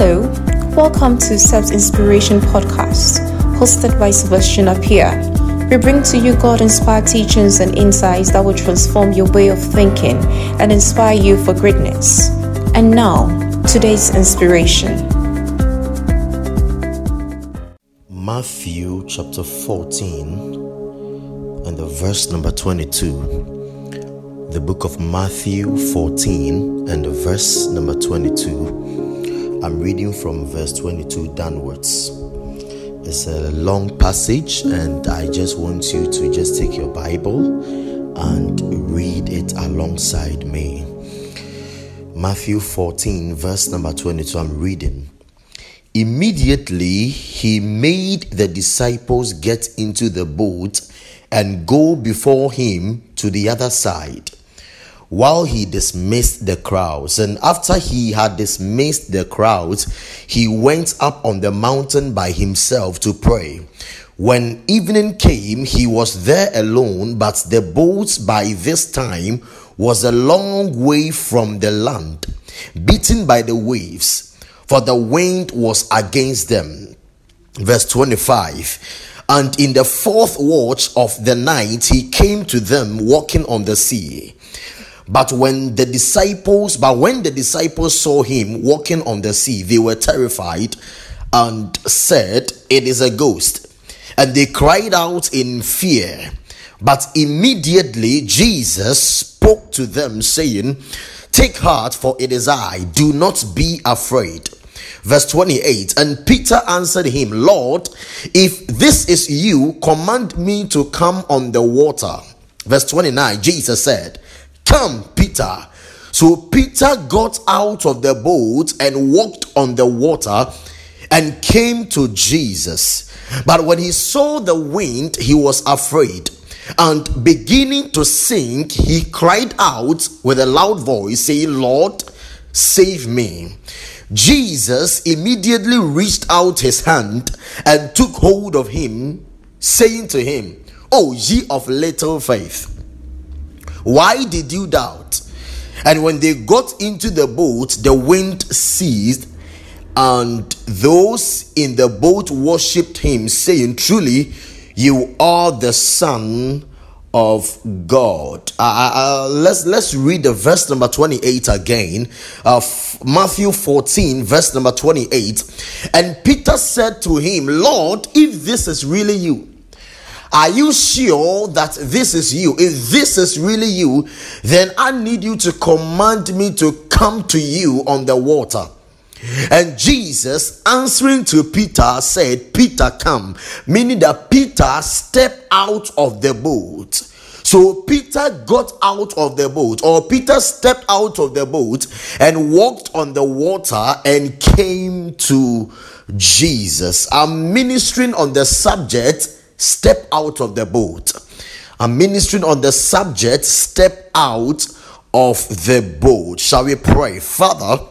Hello, welcome to Self Inspiration Podcast, hosted by Sebastian Apia. We bring to you God inspired teachings and insights that will transform your way of thinking and inspire you for greatness. And now, today's inspiration. Matthew chapter 14 and the verse number 22 the book of Matthew 14 and the verse number 22. I'm reading from verse 22 downwards. It's a long passage, and I just want you to just take your Bible and read it alongside me. Matthew 14, verse number 22. I'm reading. Immediately he made the disciples get into the boat and go before him to the other side while he dismissed the crowds. And after he had dismissed the crowds, he went up on the mountain by himself to pray. When evening came, he was there alone, but the boat by this time was a long way from the land, beaten by the waves, for the wind was against them. Verse 25 And in the fourth watch of the night, he came to them walking on the sea. But when the disciples, but when the disciples saw him walking on the sea, they were terrified and said, It is a ghost. And they cried out in fear. But immediately Jesus spoke to them, saying, Take heart, for it is I. Do not be afraid. Verse 28 And Peter answered him, Lord, if this is you, command me to come on the water. Verse 29 Jesus said, Come, Peter. So Peter got out of the boat and walked on the water and came to Jesus. But when he saw the wind, he was afraid. And beginning to sink, he cried out with a loud voice, saying, Lord, save me. Jesus immediately reached out his hand and took hold of him, saying to him, O ye of little faith, why did you doubt? And when they got into the boat, the wind ceased, and those in the boat worshipped him, saying, Truly, you are the Son of God. Uh, uh, uh let's let's read the verse number 28 again. Uh, Matthew 14, verse number 28. And Peter said to him, Lord, if this is really you, are you sure that this is you? If this is really you, then I need you to command me to come to you on the water. And Jesus answering to Peter said, Peter, come. Meaning that Peter stepped out of the boat. So Peter got out of the boat, or Peter stepped out of the boat and walked on the water and came to Jesus. I'm ministering on the subject step out of the boat. I'm ministering on the subject, step out of the boat. Shall we pray? Father,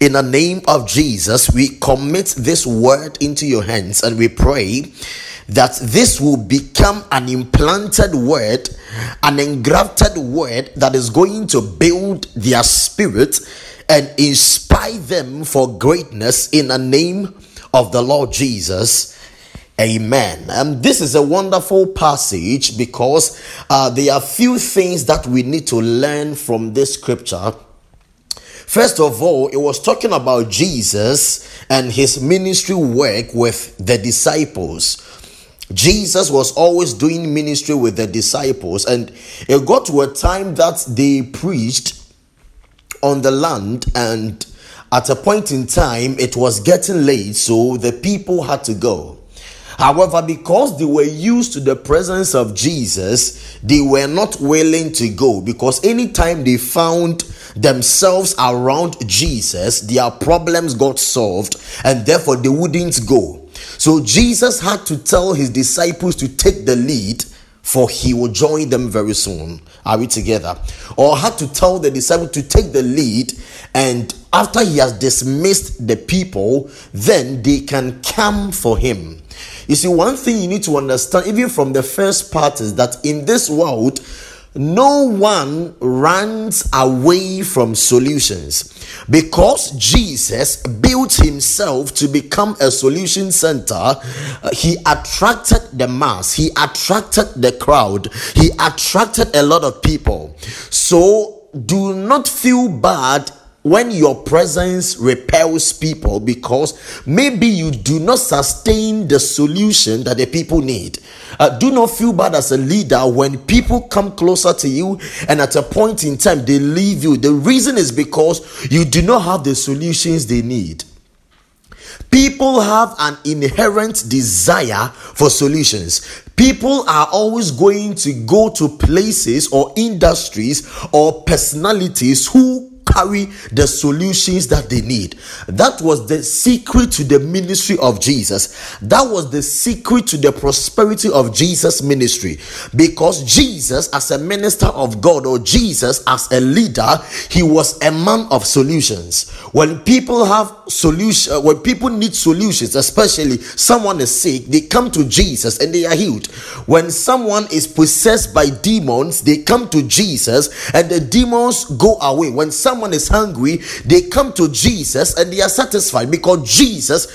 in the name of Jesus, we commit this word into your hands and we pray that this will become an implanted word, an engrafted word that is going to build their spirit and inspire them for greatness in the name of the Lord Jesus. Amen. Um, this is a wonderful passage because uh, there are few things that we need to learn from this scripture. First of all, it was talking about Jesus and his ministry work with the disciples. Jesus was always doing ministry with the disciples, and it got to a time that they preached on the land, and at a point in time, it was getting late, so the people had to go. However, because they were used to the presence of Jesus, they were not willing to go because anytime they found themselves around Jesus, their problems got solved and therefore they wouldn't go. So Jesus had to tell his disciples to take the lead for he will join them very soon. Are we together? Or had to tell the disciples to take the lead, and after he has dismissed the people, then they can come for him. You see, one thing you need to understand, even from the first part, is that in this world, no one runs away from solutions because Jesus built himself to become a solution center. Uh, he attracted the mass, he attracted the crowd, he attracted a lot of people. So do not feel bad when your presence repels people because maybe you do not sustain the solution that the people need. Uh, do not feel bad as a leader when people come closer to you and at a point in time they leave you. The reason is because you do not have the solutions they need. People have an inherent desire for solutions. People are always going to go to places or industries or personalities who carry the solutions that they need. That was the secret to the ministry of Jesus. That was the secret to the prosperity of Jesus' ministry. Because Jesus, as a minister of God, or Jesus as a leader, he was a man of solutions. When people have solution, uh, when people need solutions, especially someone is sick, they come to Jesus and they are healed. When someone is possessed by demons, they come to Jesus and the demons go away. When someone someone is hungry, they come to Jesus and they are satisfied because Jesus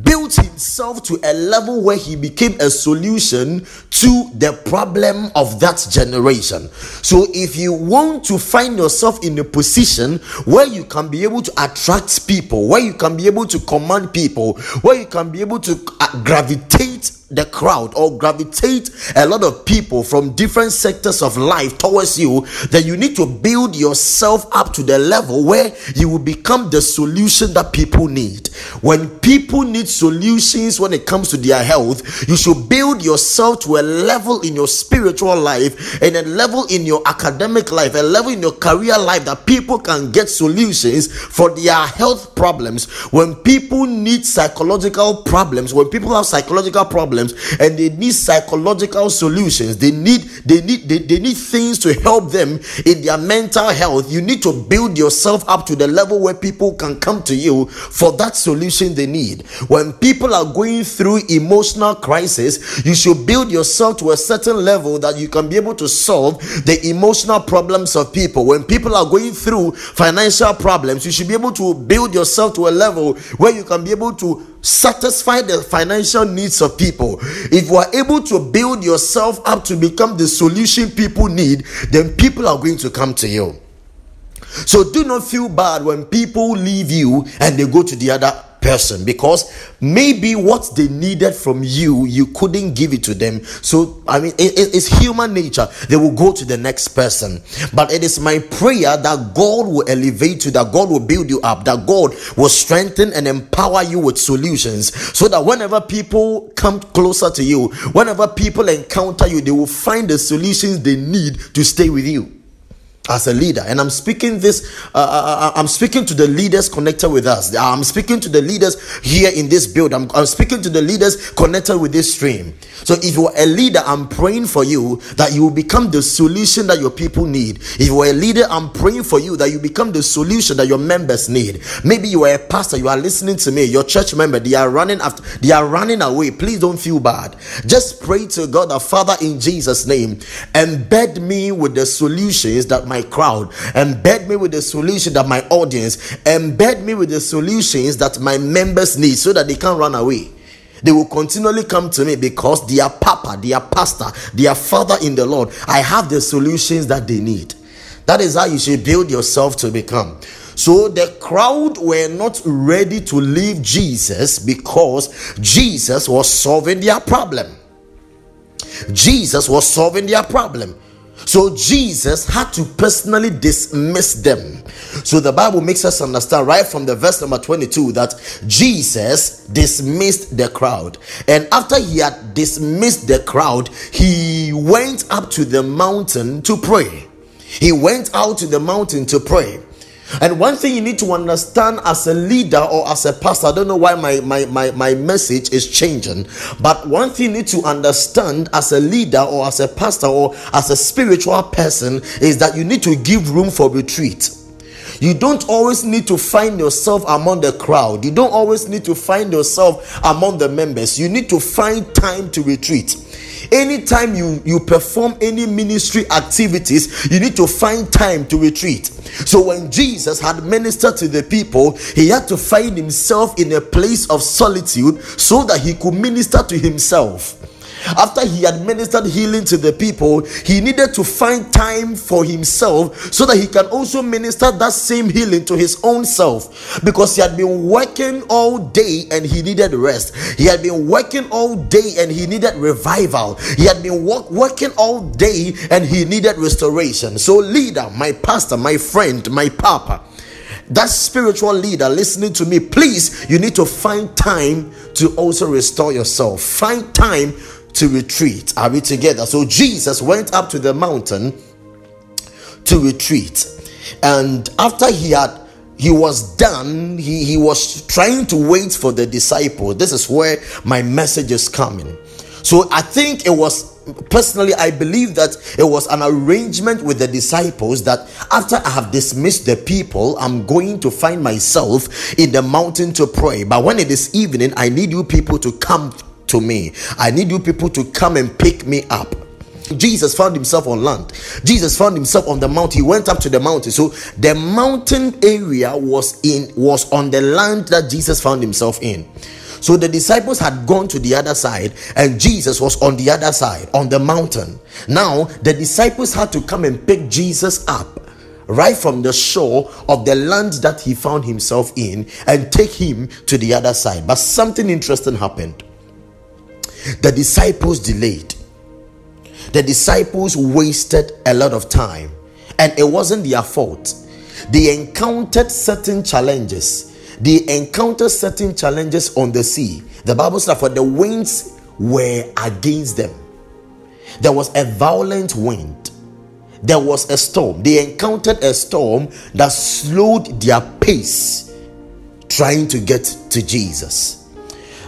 built himself to a level where he became a solution to the problem of that generation. So, if you want to find yourself in a position where you can be able to attract people, where you can be able to command people, where you can be able to uh, gravitate the crowd or gravitate a lot of people from different sectors of life towards you, then you need to build yourself up to the level where you will become the solution that people need. When people need solutions when it comes to their health, you should build yourself to a level in your spiritual life and a level in your academic life, a level in your career life that people can get solutions for their health problems. When people need psychological problems, when people have psychological problems, and they need psychological solutions they need they need they, they need things to help them in their mental health you need to build yourself up to the level where people can come to you for that solution they need when people are going through emotional crisis you should build yourself to a certain level that you can be able to solve the emotional problems of people when people are going through financial problems you should be able to build yourself to a level where you can be able to satisfy the financial needs of people, if you are able to build yourself up to become the solution people need, then people are going to come to you. So do not feel bad when people leave you and they go to the other person because maybe what they needed from you you couldn't give it to them. So i mean it, it's human nature. They will go to the next person. But it is my prayer that god will elevate you that god will build you up that god will strengthen and empower you with solutions. So that whenever people come closer to you whenever people encounter you they will find the solutions they need to stay with you as a leader. And i'm speaking this uh, uh, uh, uh, i'm speaking to the leaders connected with us. I'm speaking to the leaders here in this build. I'm, I'm speaking to the leaders connected with this stream. So if you're a leader i'm praying for you that you will become the solution that your people need. If you're a leader i'm praying for you that you become the solution that your members need. Maybe you are a pastor you are listening to me your church member they are running after they are running away. Please don't feel bad. Just pray to god the father in jesus name embed me with the solutions that my crowd, embed me with the solution that my audience, embed me with the solutions that my members need so that they can't run away. They will continually come to me because their papa, their pastor, their father in the Lord, I have the solutions that they need. That is how you should build yourself to become. So the crowd were not ready to leave Jesus because Jesus was solving their problem. Jesus was solving their problem. So Jesus had to personally dismiss them. So the Bible makes us understand right from the verse number 22 that Jesus dismissed the crowd. And after he had dismissed the crowd, he went up to the mountain to pray. He went out to the mountain to pray. And one thing you need to understand as a leader or as a pastor, I don't know why my, my, my, my message is changing, but one thing you need to understand as a leader or as a pastor or as a spiritual person is that you need to give room for retreat. You don't always need to find yourself among the crowd. You don't always need to find yourself among the members. You need to find time to retreat Anytime you, you perform any ministry activities, you need to find time to retreat. So when Jesus had ministered to the people, he had to find himself in a place of solitude so that he could minister to himself. After he administered healing to the people, he needed to find time for himself so that he can also minister that same healing to his own self because he had been working all day and he needed rest. He had been working all day and he needed revival. He had been work, working all day and he needed restoration. So, leader, my pastor, my friend, my papa, that spiritual leader listening to me, please, you need to find time to also restore yourself. Find time to retreat. Are we together? So Jesus went up to the mountain to retreat. And after he had he was done, he, he was trying to wait for the disciple. This is where my message is coming. So I think it was personally, I believe that it was an arrangement with the disciples that after I have dismissed the people, I'm going to find myself in the mountain to pray. But when it is evening, I need you people to come to me. I need you people to come and pick me up. Jesus found himself on land. Jesus found himself on the mountain. He went up to the mountain. So the mountain area was in was on the land that Jesus found himself in. So the disciples had gone to the other side and Jesus was on the other side on the mountain. Now the disciples had to come and pick Jesus up right from the shore of the land that he found himself in and take him to the other side. But something interesting happened the disciples delayed. The disciples wasted a lot of time, and it wasn't their fault. They encountered certain challenges. They encountered certain challenges on the sea. The Bible says, For the winds were against them. There was a violent wind. There was a storm. They encountered a storm that slowed their pace trying to get to Jesus.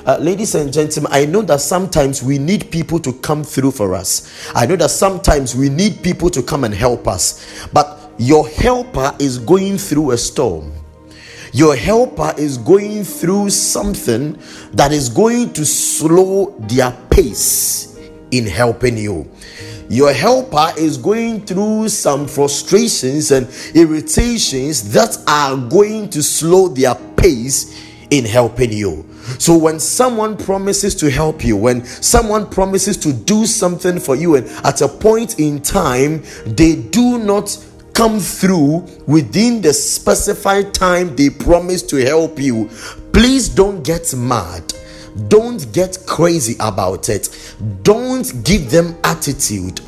Uh, ladies and gentlemen, I know that sometimes we need people to come through for us. I know that sometimes we need people to come and help us. But your helper is going through a storm. Your helper is going through something that is going to slow their pace in helping you your helper is going through some frustrations and irritations that are going to slow their pace in helping you. So when someone promises to help you, when someone promises to do something for you, and at a point in time they do not come through within the specified time they promise to help you, please don't get mad. Don't get crazy about it. Don't give them attitude.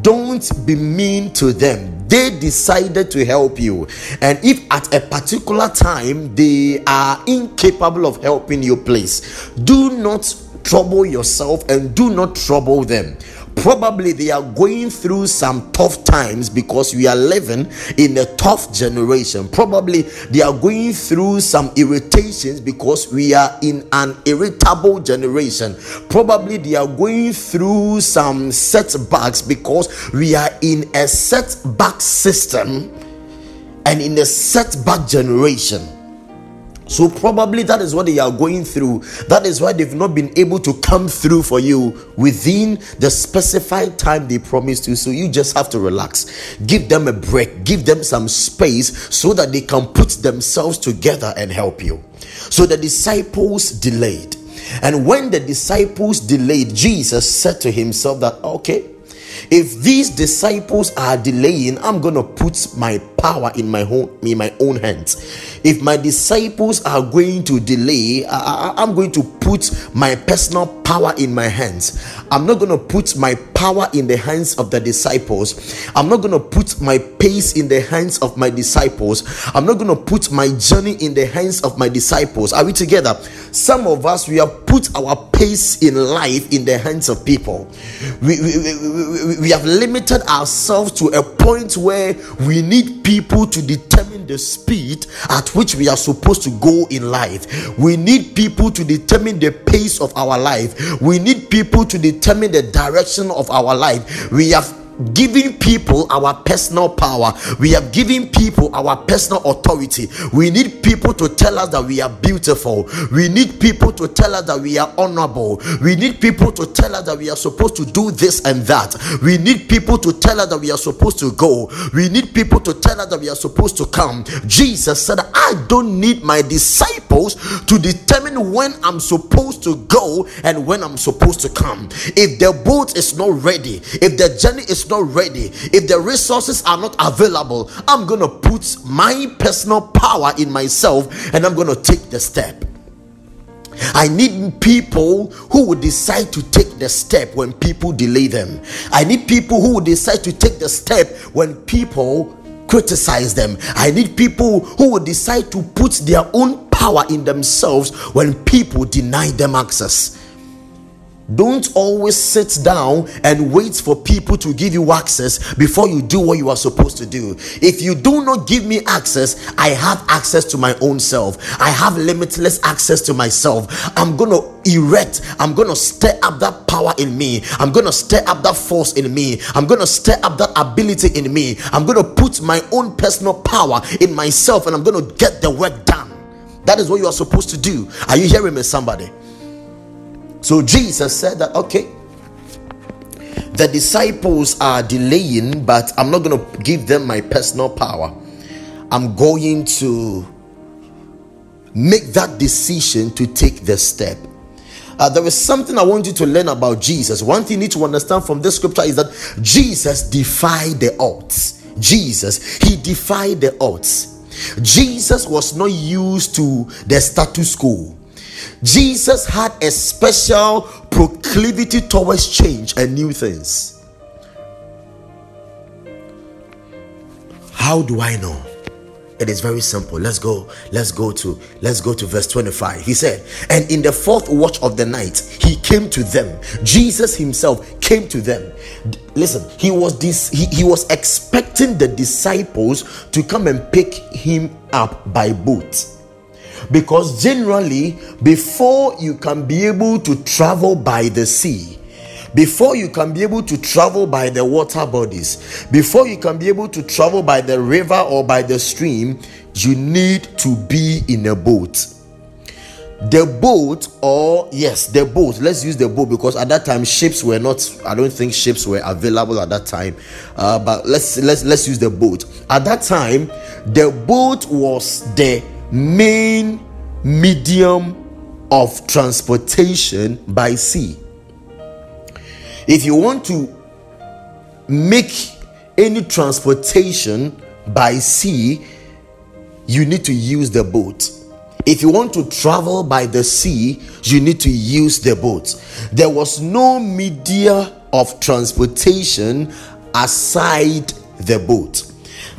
Don't be mean to them they decided to help you. And if at a particular time they are incapable of helping you please do not trouble yourself and do not trouble them probably they are going through some tough times because we are living in a tough generation. Probably they are going through some irritations because we are in an irritable generation. Probably they are going through some setbacks because we are in a setback system and in a setback generation. So, probably that is what they are going through. That is why they've not been able to come through for you within the specified time they promised you. So, you just have to relax. Give them a break, give them some space so that they can put themselves together and help you. So, the disciples delayed. And when the disciples delayed, Jesus said to himself that, okay, if these disciples are delaying, I'm gonna put my power in my own in my own hands. If my disciples are going to delay, I, I'm going to put my personal power in my hands. I'm not going to put my power in the hands of the disciples. I'm not going to put my pace in the hands of my disciples. I'm not going to put my journey in the hands of my disciples. Are we together? Some of us, we have put our pace in life in the hands of people. We, we, we, we have limited ourselves to a point where we need people to determine the speed at which we are supposed to go in life. We need people to determine the pace of our life. We need people to determine the direction of our life. We have given people our personal power. We have given people our personal authority. We need people to tell us that we are beautiful. We need people to tell us that we are honorable. We need people to tell us that we are supposed to do this and that. We need people to tell us that we are supposed to go. We need people to tell us that we are supposed to come. Jesus said, I don't need my disciples to determine when I'm supposed to go and when I'm supposed to come. If the boat is not ready, if the journey is not ready, if the resources are not available, I'm going to put my personal power in myself and I'm going to take the step. I need people who will decide to take the step when people delay them. I need people who will decide to take the step when people criticize them. I need people who will decide to put their own power in themselves when people deny them access. Don't always sit down and wait for people to give you access before you do what you are supposed to do. If you do not give me access, I have access to my own self. I have limitless access to myself. I'm going to erect, I'm going to stir up that power in me. I'm going to stir up that force in me. I'm going to stir up that ability in me. I'm going to put my own personal power in myself and I'm going to get the work done. That is what you are supposed to do. Are you hearing me, somebody? So Jesus said that, okay, the disciples are delaying, but I'm not going to give them my personal power. I'm going to make that decision to take the step. Uh, there is something I want you to learn about Jesus. One thing you need to understand from this scripture is that Jesus defied the odds. Jesus, he defied the odds. Jesus was not used to the status quo. Jesus had a special proclivity towards change and new things. How do I know? It is very simple. Let's go. Let's go to let's go to verse 25. He said, "And in the fourth watch of the night, he came to them. Jesus himself came to them. Listen, he was this he, he was expecting the disciples to come and pick him up by boat because generally, before you can be able to travel by the sea, before you can be able to travel by the water bodies, before you can be able to travel by the river or by the stream, you need to be in a boat. The boat, or yes, the boat. Let's use the boat because at that time ships were not. I don't think ships were available at that time. Uh, but let's let's let's use the boat. At that time, the boat was the main medium of transportation by sea. If you want to make any transportation by sea, you need to use the boat. If you want to travel by the sea, you need to use the boat. There was no media of transportation aside the boat.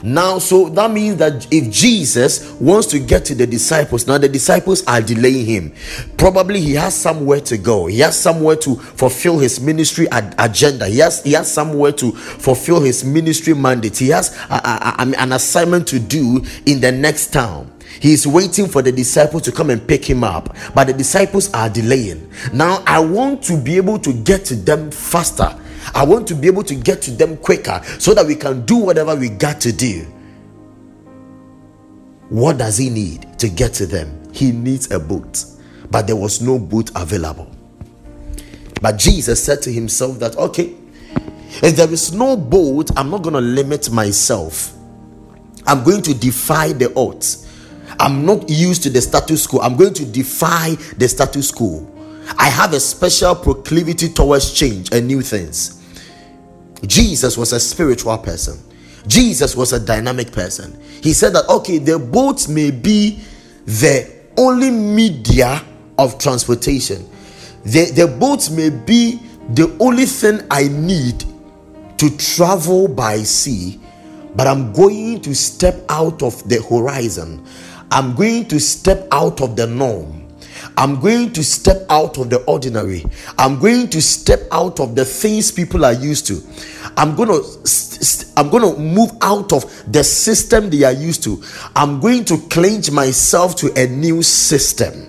Now, so that means that if Jesus wants to get to the disciples, now the disciples are delaying him. Probably he has somewhere to go. He has somewhere to fulfill his ministry ad- agenda. He has he has somewhere to fulfill his ministry mandate. He has a, a, a, an assignment to do in the next town. He's waiting for the disciples to come and pick him up, but the disciples are delaying. Now, I want to be able to get to them faster. I want to be able to get to them quicker so that we can do whatever we got to do. What does he need to get to them? He needs a boat, but there was no boat available. But Jesus said to himself that, okay, if there is no boat, I'm not going to limit myself. I'm going to defy the odds. I'm not used to the status quo. I'm going to defy the status quo. I have a special proclivity towards change and new things. Jesus was a spiritual person. Jesus was a dynamic person. He said that, okay, the boat may be the only media of transportation. The, the boat may be the only thing I need to travel by sea, but I'm going to step out of the horizon. I'm going to step out of the norm. I'm going to step out of the ordinary. I'm going to step out of the things people are used to. I'm going to I'm going to move out of the system they are used to. I'm going to clinch myself to a new system.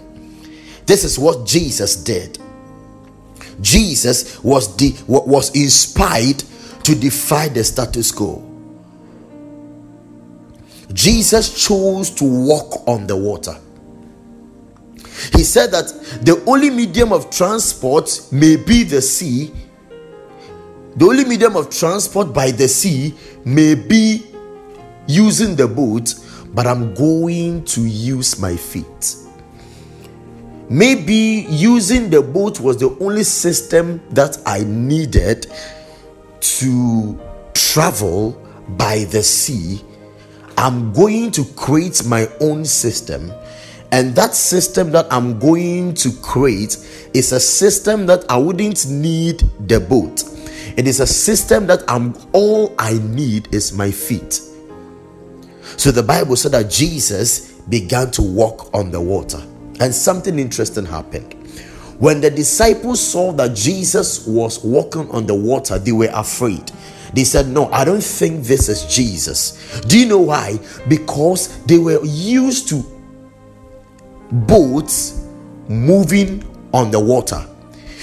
This is what Jesus did. Jesus was the was inspired to defy the status quo. Jesus chose to walk on the water. He said that the only medium of transport may be the sea. The only medium of transport by the sea may be using the boat, but I'm going to use my feet. Maybe using the boat was the only system that I needed to travel by the sea. I'm going to create my own system. And that system that I'm going to create is a system that I wouldn't need the boat. It is a system that I'm all I need is my feet. So the Bible said that Jesus began to walk on the water. And something interesting happened. When the disciples saw that Jesus was walking on the water, they were afraid. They said, No, I don't think this is Jesus. Do you know why? Because they were used to boats moving on the water.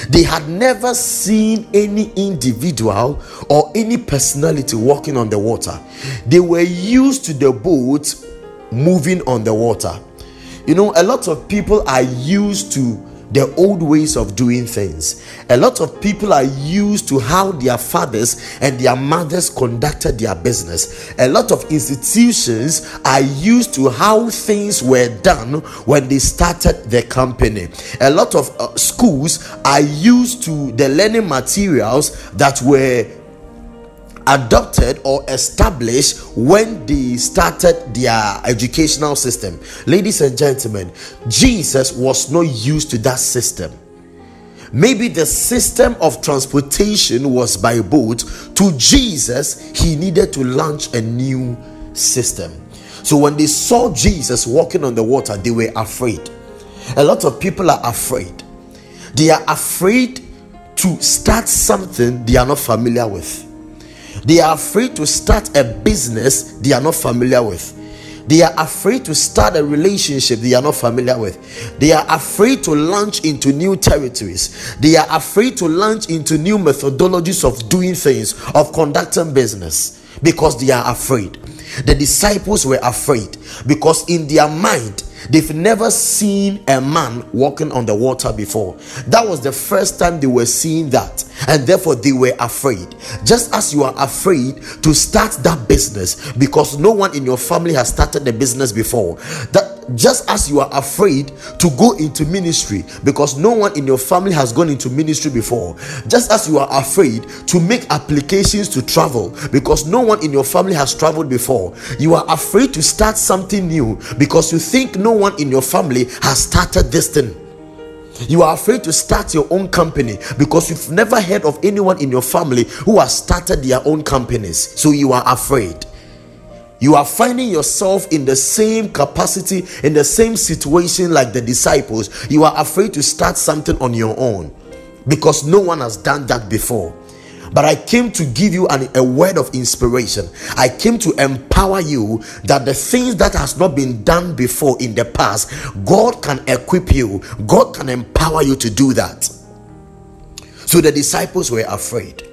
They had never seen any individual or any personality walking on the water. They were used to the boat moving on the water. You know, a lot of people are used to the old ways of doing things. A lot of people are used to how their fathers and their mothers conducted their business. A lot of institutions are used to how things were done when they started the company. A lot of uh, schools are used to the learning materials that were adopted or established when they started their educational system. Ladies and gentlemen, Jesus was not used to that system. Maybe the system of transportation was by boat. To Jesus, he needed to launch a new system. So when they saw Jesus walking on the water, they were afraid. A lot of people are afraid. They are afraid to start something they are not familiar with. They are afraid to start a business they are not familiar with. They are afraid to start a relationship they are not familiar with. They are afraid to launch into new territories. They are afraid to launch into new methodologies of doing things, of conducting business, because they are afraid. The disciples were afraid because in their mind, They've never seen a man walking on the water before. That was the first time they were seeing that, and therefore they were afraid. Just as you are afraid to start that business because no one in your family has started the business before, that just as you are afraid to go into ministry because no one in your family has gone into ministry before, just as you are afraid to make applications to travel because no one in your family has traveled before, you are afraid to start something new because you think no one in your family has started this thing. You are afraid to start your own company because you've never heard of anyone in your family who has started their own companies. So you are afraid you are finding yourself in the same capacity, in the same situation like the disciples. You are afraid to start something on your own because no one has done that before. But I came to give you an, a word of inspiration. I came to empower you that the things that has not been done before in the past, God can equip you. God can empower you to do that. So the disciples were afraid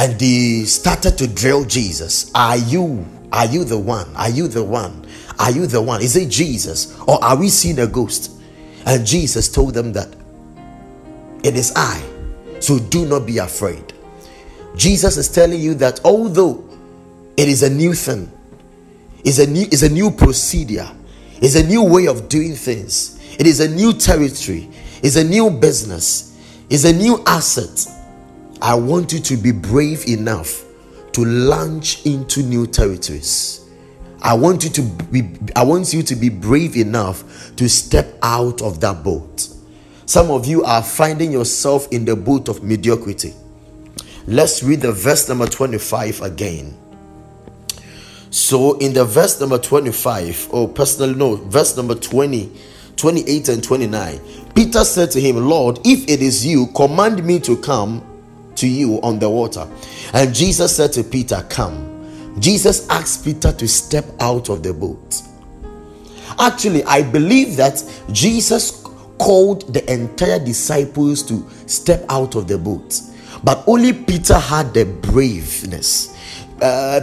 and they started to drill Jesus. Are you? Are you the one? Are you the one? Are you the one? Is it Jesus? Or are we seeing a ghost? And Jesus told them that it is I. So do not be afraid. Jesus is telling you that although it is a new thing, is a new is a new procedure, is a new way of doing things, it is a new territory, is a new business, is a new asset I want you to be brave enough to launch into new territories. I want you to be I want you to be brave enough to step out of that boat. Some of you are finding yourself in the boat of mediocrity. Let's read the verse number 25 again. So in the verse number 25, oh personally no, verse number 20, 28 and 29, Peter said to him, Lord, if it is you, command me to come to you on the water. And Jesus said to Peter, Come. Jesus asked Peter to step out of the boat. Actually, I believe that Jesus called the entire disciples to step out of the boat. But only Peter had the braveness. Uh,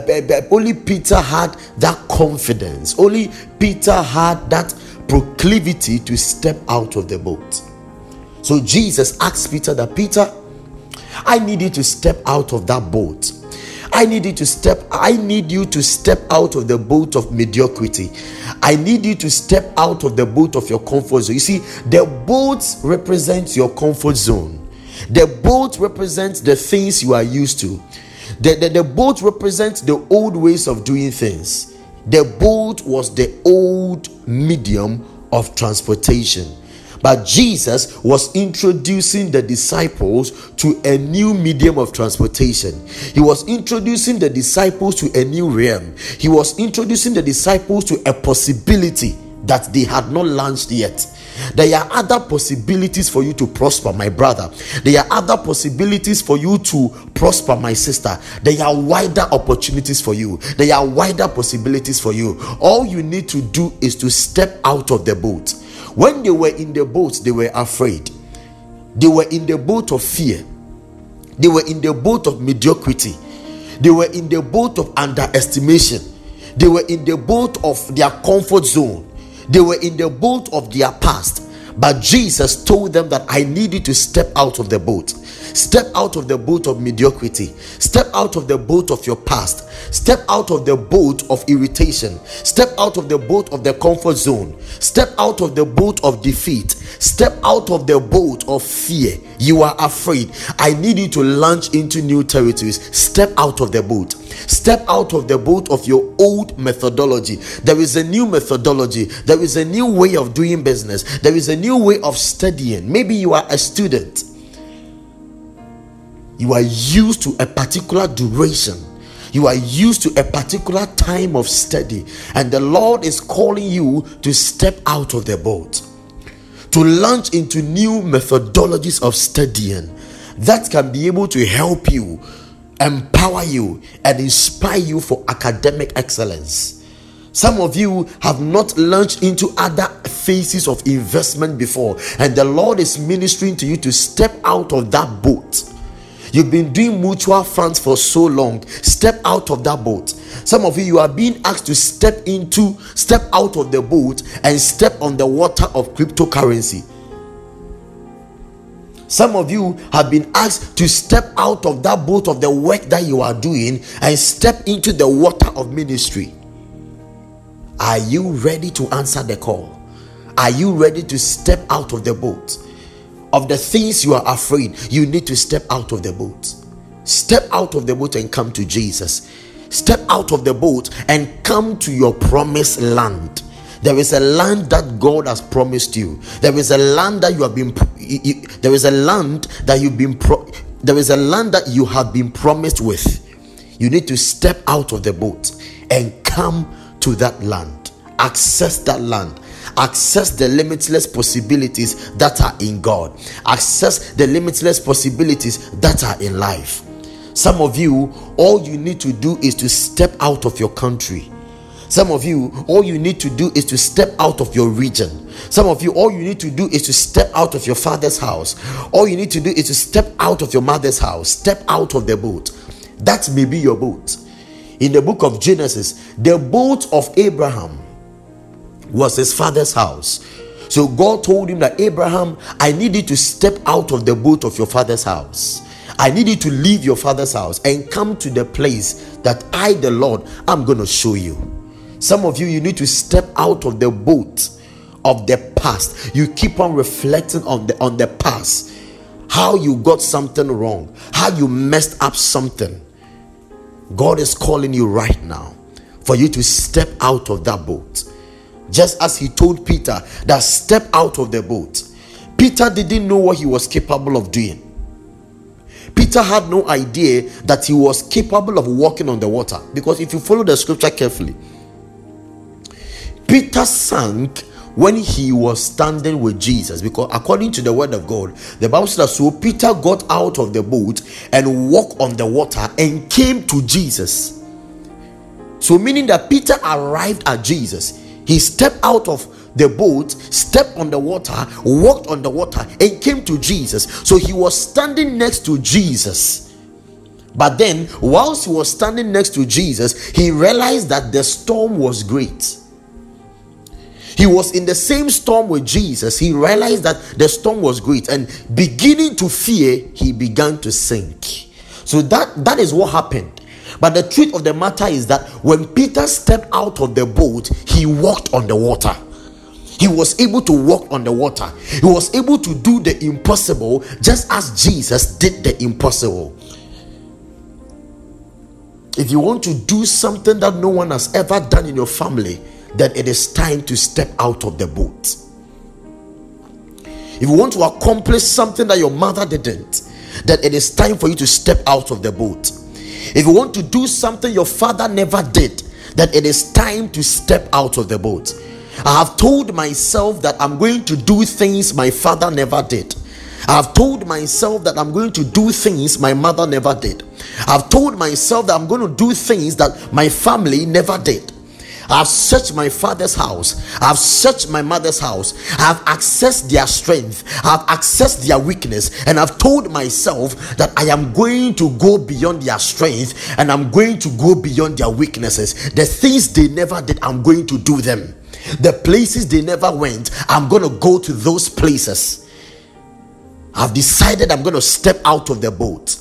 only Peter had that confidence. Only Peter had that proclivity to step out of the boat. So Jesus asked Peter that Peter, I need you to step out of that boat. I need you to step I need you to step out of the boat of mediocrity. I need you to step out of the boat of your comfort zone. You see, the boat represents your comfort zone. The boat represents the things you are used to. The, the, the boat represents the old ways of doing things. The boat was the old medium of transportation. But Jesus was introducing the disciples to a new medium of transportation. He was introducing the disciples to a new realm. He was introducing the disciples to a possibility that they had not launched yet. There are other possibilities for you to prosper, my brother. There are other possibilities for you to prosper, my sister. There are wider opportunities for you. There are wider possibilities for you. All you need to do is to step out of the boat. When they were in the boat, they were afraid. They were in the boat of fear. They were in the boat of mediocrity. They were in the boat of underestimation. They were in the boat of their comfort zone. They were in the boat of their past. But Jesus told them that I need you to step out of the boat. Step out of the boat of mediocrity. Step out of the boat of your past. Step out of the boat of irritation. Step out of the boat of the comfort zone. Step out of the boat of defeat. Step out of the boat of fear. You are afraid. I need you to launch into new territories. Step out of the boat. Step out of the boat of your old methodology. There is a new methodology. There is a new way of doing business. There is a new way of studying. Maybe you are a student. You are used to a particular duration. You are used to a particular time of study, and the Lord is calling you to step out of the boat, to launch into new methodologies of studying that can be able to help you empower you and inspire you for academic excellence. Some of you have not launched into other phases of investment before, and the Lord is ministering to you to step out of that boat. You've been doing mutual funds for so long. Step out of that boat. Some of you, you are being asked to step into, step out of the boat and step on the water of cryptocurrency. Some of you have been asked to step out of that boat of the work that you are doing and step into the water of ministry. Are you ready to answer the call? Are you ready to step out of the boat? Of the things you are afraid, you need to step out of the boat. Step out of the boat and come to Jesus. Step out of the boat and come to your promised land. There is a land that God has promised you. There is a land that you have been. There is a land that you've been. Pro, there is a land that you have been promised with. You need to step out of the boat and come to that land. Access that land. Access the limitless possibilities that are in God. Access the limitless possibilities that are in life. Some of you, all you need to do is to step out of your country some of you, all you need to do is to step out of your region. Some of you, all you need to do is to step out of your father's house. All you need to do is to step out of your mother's house. Step out of the boat. That may be your boat. In the book of Genesis, the boat of Abraham was his father's house. So God told him that Abraham, I need you to step out of the boat of your father's house. I need you to leave your father's house and come to the place that I, the Lord, I'm going to show you. Some of you, you need to step out of the boat of the past. You keep on reflecting on the on the past, how you got something wrong, how you messed up something. God is calling you right now for you to step out of that boat. Just as he told Peter that step out of the boat. Peter didn't know what he was capable of doing. Peter had no idea that he was capable of walking on the water because if you follow the scripture carefully, Peter sank when he was standing with Jesus because according to the word of God, the Bible says so Peter got out of the boat and walked on the water and came to Jesus. So meaning that Peter arrived at Jesus. He stepped out of the boat, stepped on the water, walked on the water, and came to Jesus. So he was standing next to Jesus. But then, whilst he was standing next to Jesus, he realized that the storm was great. He was in the same storm with Jesus. He realized that the storm was great and beginning to fear, he began to sink. So that that is what happened. But the truth of the matter is that when Peter stepped out of the boat, he walked on the water. He was able to walk on the water. He was able to do the impossible just as Jesus did the impossible. If you want to do something that no one has ever done in your family, then it is time to step out of the boat. If you want to accomplish something that your mother didn't, then it is time for you to step out of the boat. If you want to do something your father never did, then it is time to step out of the boat. I have told myself that I'm going to do things my father never did. I have told myself that I'm going to do things my mother never did. I've told myself that I'm going to do things that my family never did. I've searched my father's house. I've searched my mother's house. I've accessed their strength. I've accessed their weakness. And I've told myself that I am going to go beyond their strength and I'm going to go beyond their weaknesses. The things they never did, I'm going to do them. The places they never went, I'm going to go to those places. I've decided I'm going to step out of the boat.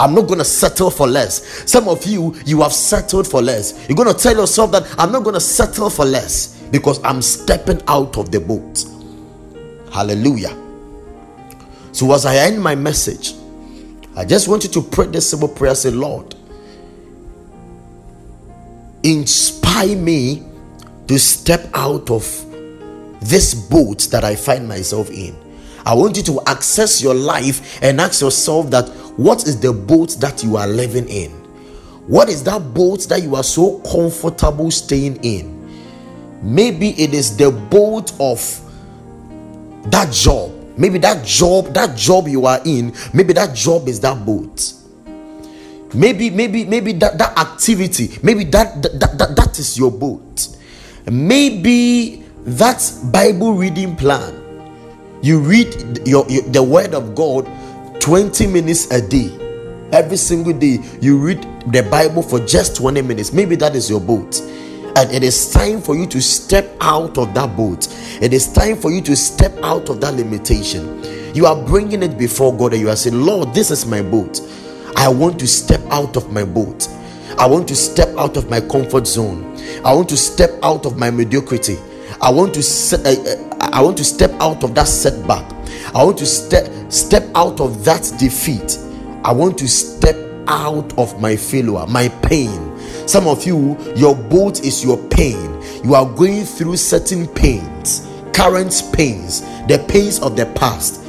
I'm not going to settle for less. Some of you, you have settled for less. You're going to tell yourself that I'm not going to settle for less because I'm stepping out of the boat. Hallelujah. So, as I end my message, I just want you to pray this simple prayer say, Lord, inspire me to step out of this boat that I find myself in. I want you to access your life and ask yourself that what is the boat that you are living in? What is that boat that you are so comfortable staying in? Maybe it is the boat of that job. Maybe that job, that job you are in, maybe that job is that boat. Maybe, maybe, maybe that, that activity, maybe that, that, that, that is your boat. Maybe that Bible reading plan. You read your, your the word of God 20 minutes a day. Every single day, you read the Bible for just 20 minutes. Maybe that is your boat. And it is time for you to step out of that boat. It is time for you to step out of that limitation. You are bringing it before God and you are saying, Lord, this is my boat. I want to step out of my boat. I want to step out of my comfort zone. I want to step out of my mediocrity. I want to uh, I want to step out of that setback. I want to step step out of that defeat. I want to step out of my failure, my pain. Some of you, your boat is your pain. You are going through certain pains, current pains, the pains of the past.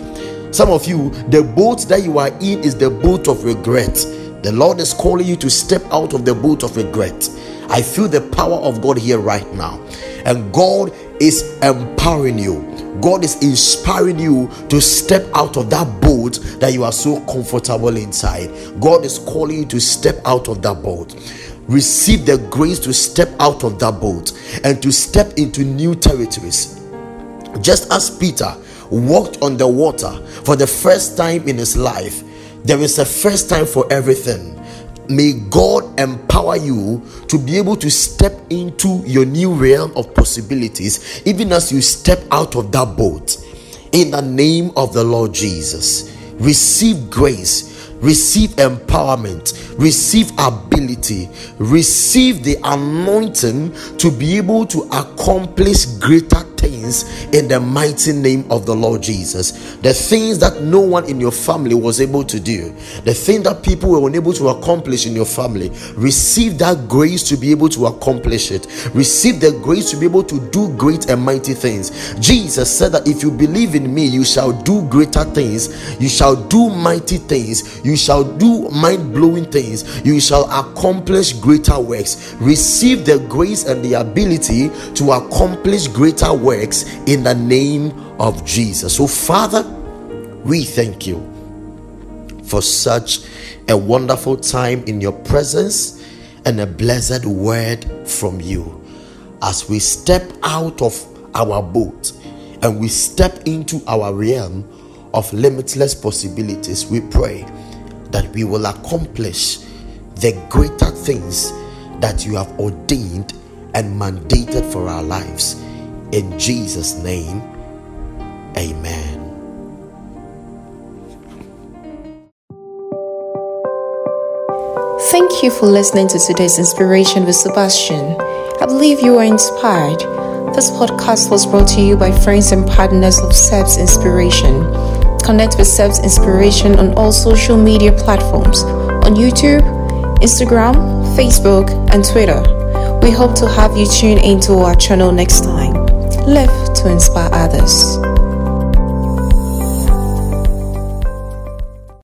Some of you, the boat that you are in is the boat of regret. The Lord is calling you to step out of the boat of regret. I feel the power of God here right now. And God is empowering you. God is inspiring you to step out of that boat that you are so comfortable inside. God is calling you to step out of that boat. Receive the grace to step out of that boat and to step into new territories. Just as Peter walked on the water for the first time in his life, there is a first time for everything may God empower you to be able to step into your new realm of possibilities, even as you step out of that boat. In the name of the Lord Jesus, receive grace, receive empowerment, receive ability, receive the anointing to be able to accomplish greater things in the mighty name of the Lord Jesus. The things that no one in your family was able to do, the thing that people were unable to accomplish in your family, receive that grace to be able to accomplish it. Receive the grace to be able to do great and mighty things. Jesus said that if you believe in me, you shall do greater things, you shall do mighty things, you shall do mind blowing things, you shall accomplish greater works. Receive the grace and the ability to accomplish greater works works in the name of Jesus. So, Father, we thank you for such a wonderful time in your presence and a blessed word from you. As we step out of our boat and we step into our realm of limitless possibilities, we pray that we will accomplish the greater things that you have ordained and mandated for our lives. In Jesus' name, amen. Thank you for listening to today's inspiration with Sebastian. I believe you are inspired. This podcast was brought to you by friends and partners of SEBS Inspiration. Connect with SEBS Inspiration on all social media platforms on YouTube, Instagram, Facebook, and Twitter. We hope to have you tune into our channel next time. Live to inspire others.